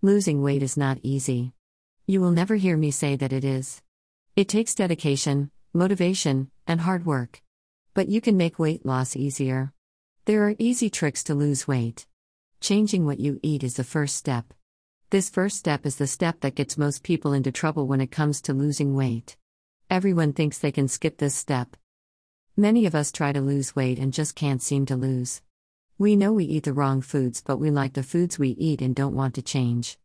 Losing weight is not easy. You will never hear me say that it is. It takes dedication, motivation, and hard work. But you can make weight loss easier. There are easy tricks to lose weight. Changing what you eat is the first step. This first step is the step that gets most people into trouble when it comes to losing weight. Everyone thinks they can skip this step. Many of us try to lose weight and just can't seem to lose. We know we eat the wrong foods, but we like the foods we eat and don't want to change.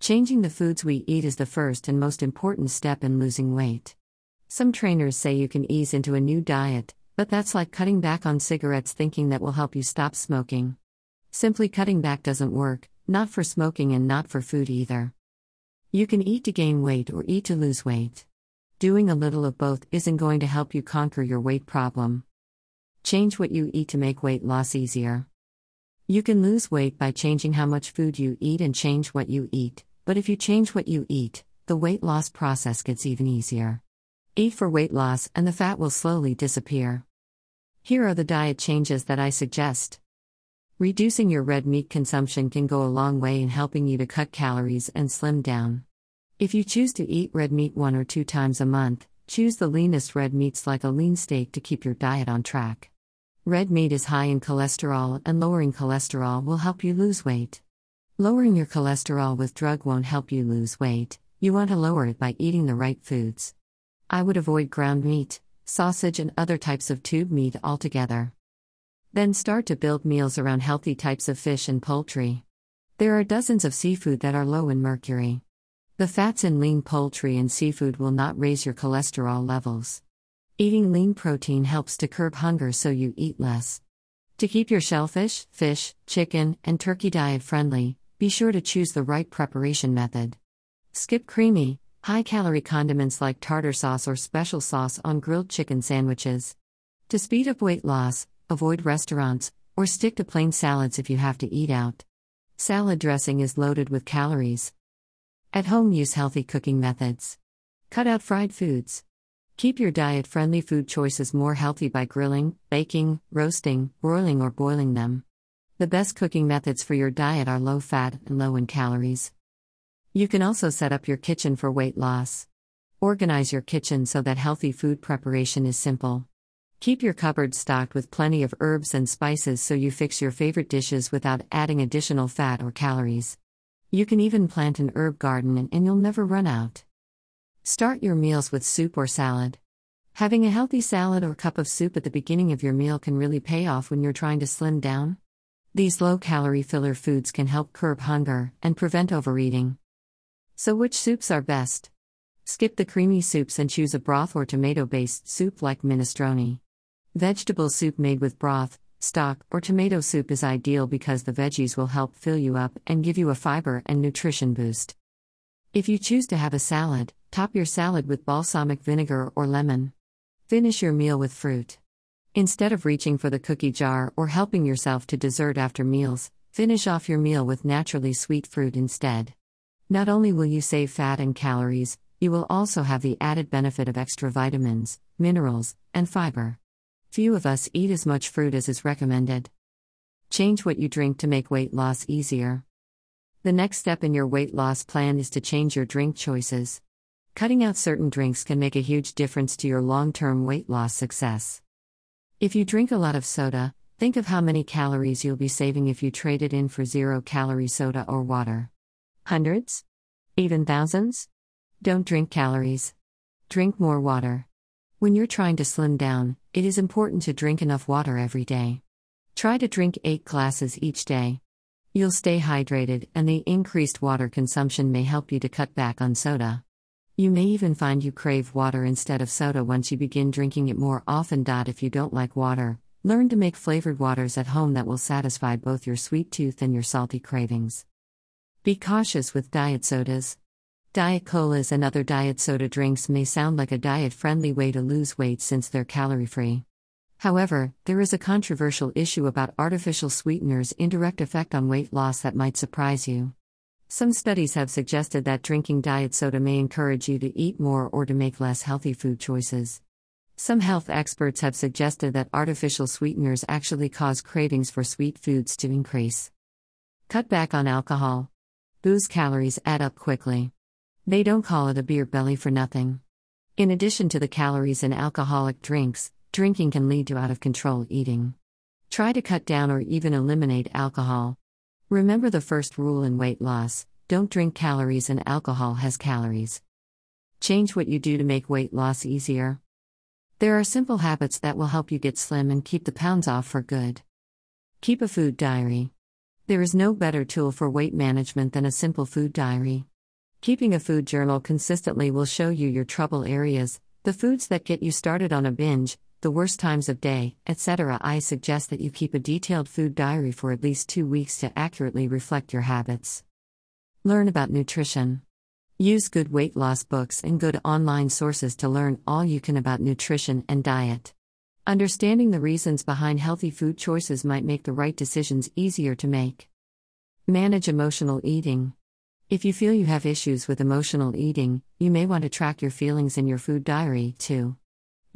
Changing the foods we eat is the first and most important step in losing weight. Some trainers say you can ease into a new diet, but that's like cutting back on cigarettes thinking that will help you stop smoking. Simply cutting back doesn't work, not for smoking and not for food either. You can eat to gain weight or eat to lose weight. Doing a little of both isn't going to help you conquer your weight problem. Change what you eat to make weight loss easier. You can lose weight by changing how much food you eat and change what you eat, but if you change what you eat, the weight loss process gets even easier. Eat for weight loss and the fat will slowly disappear. Here are the diet changes that I suggest. Reducing your red meat consumption can go a long way in helping you to cut calories and slim down. If you choose to eat red meat one or two times a month, choose the leanest red meats like a lean steak to keep your diet on track. Red meat is high in cholesterol, and lowering cholesterol will help you lose weight. Lowering your cholesterol with drug won't help you lose weight, you want to lower it by eating the right foods. I would avoid ground meat, sausage, and other types of tube meat altogether. Then start to build meals around healthy types of fish and poultry. There are dozens of seafood that are low in mercury. The fats in lean poultry and seafood will not raise your cholesterol levels. Eating lean protein helps to curb hunger so you eat less. To keep your shellfish, fish, chicken, and turkey diet friendly, be sure to choose the right preparation method. Skip creamy, high calorie condiments like tartar sauce or special sauce on grilled chicken sandwiches. To speed up weight loss, avoid restaurants, or stick to plain salads if you have to eat out. Salad dressing is loaded with calories. At home, use healthy cooking methods. Cut out fried foods. Keep your diet friendly food choices more healthy by grilling, baking, roasting, broiling, or boiling them. The best cooking methods for your diet are low fat and low in calories. You can also set up your kitchen for weight loss. Organize your kitchen so that healthy food preparation is simple. Keep your cupboard stocked with plenty of herbs and spices so you fix your favorite dishes without adding additional fat or calories. You can even plant an herb garden and, and you'll never run out. Start your meals with soup or salad. Having a healthy salad or cup of soup at the beginning of your meal can really pay off when you're trying to slim down. These low calorie filler foods can help curb hunger and prevent overeating. So, which soups are best? Skip the creamy soups and choose a broth or tomato based soup like minestrone. Vegetable soup made with broth, stock, or tomato soup is ideal because the veggies will help fill you up and give you a fiber and nutrition boost. If you choose to have a salad, top your salad with balsamic vinegar or lemon. Finish your meal with fruit. Instead of reaching for the cookie jar or helping yourself to dessert after meals, finish off your meal with naturally sweet fruit instead. Not only will you save fat and calories, you will also have the added benefit of extra vitamins, minerals, and fiber. Few of us eat as much fruit as is recommended. Change what you drink to make weight loss easier. The next step in your weight loss plan is to change your drink choices. Cutting out certain drinks can make a huge difference to your long term weight loss success. If you drink a lot of soda, think of how many calories you'll be saving if you trade it in for zero calorie soda or water. Hundreds? Even thousands? Don't drink calories. Drink more water. When you're trying to slim down, it is important to drink enough water every day. Try to drink 8 glasses each day. You'll stay hydrated, and the increased water consumption may help you to cut back on soda. You may even find you crave water instead of soda once you begin drinking it more often. If you don't like water, learn to make flavored waters at home that will satisfy both your sweet tooth and your salty cravings. Be cautious with diet sodas. Diet colas and other diet soda drinks may sound like a diet friendly way to lose weight since they're calorie free. However, there is a controversial issue about artificial sweeteners' indirect effect on weight loss that might surprise you. Some studies have suggested that drinking diet soda may encourage you to eat more or to make less healthy food choices. Some health experts have suggested that artificial sweeteners actually cause cravings for sweet foods to increase. Cut back on alcohol. Booze calories add up quickly. They don't call it a beer belly for nothing. In addition to the calories in alcoholic drinks, drinking can lead to out of control eating. Try to cut down or even eliminate alcohol. Remember the first rule in weight loss don't drink calories, and alcohol has calories. Change what you do to make weight loss easier. There are simple habits that will help you get slim and keep the pounds off for good. Keep a food diary. There is no better tool for weight management than a simple food diary. Keeping a food journal consistently will show you your trouble areas, the foods that get you started on a binge, the worst times of day, etc. I suggest that you keep a detailed food diary for at least two weeks to accurately reflect your habits. Learn about nutrition. Use good weight loss books and good online sources to learn all you can about nutrition and diet. Understanding the reasons behind healthy food choices might make the right decisions easier to make. Manage emotional eating. If you feel you have issues with emotional eating, you may want to track your feelings in your food diary, too.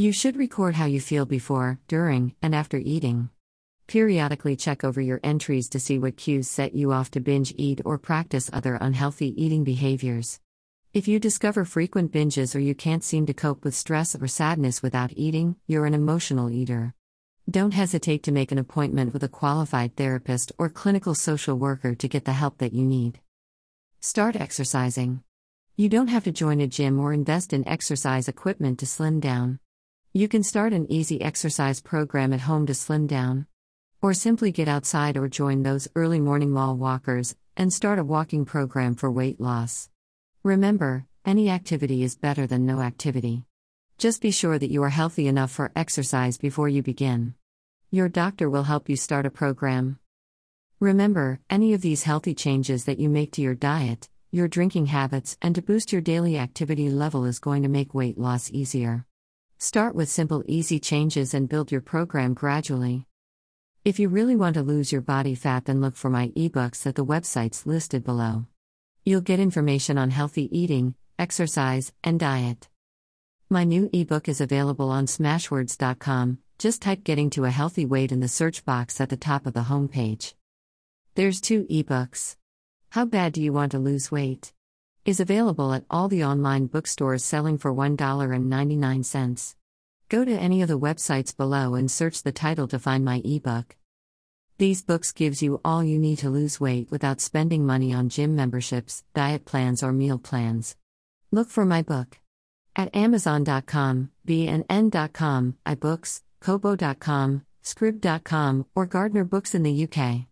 You should record how you feel before, during, and after eating. Periodically check over your entries to see what cues set you off to binge eat or practice other unhealthy eating behaviors. If you discover frequent binges or you can't seem to cope with stress or sadness without eating, you're an emotional eater. Don't hesitate to make an appointment with a qualified therapist or clinical social worker to get the help that you need. Start exercising. You don't have to join a gym or invest in exercise equipment to slim down. You can start an easy exercise program at home to slim down. Or simply get outside or join those early morning mall walkers and start a walking program for weight loss. Remember, any activity is better than no activity. Just be sure that you are healthy enough for exercise before you begin. Your doctor will help you start a program. Remember, any of these healthy changes that you make to your diet, your drinking habits, and to boost your daily activity level is going to make weight loss easier. Start with simple, easy changes and build your program gradually. If you really want to lose your body fat, then look for my ebooks at the websites listed below. You'll get information on healthy eating, exercise, and diet. My new ebook is available on smashwords.com. Just type Getting to a Healthy Weight in the search box at the top of the homepage. There's two ebooks. How Bad Do You Want to Lose Weight? Is available at all the online bookstores selling for $1.99. Go to any of the websites below and search the title to find my ebook. These books gives you all you need to lose weight without spending money on gym memberships, diet plans or meal plans. Look for my book at amazon.com, bnn.com, iBooks, kobo.com, scribd.com or Gardner Books in the UK.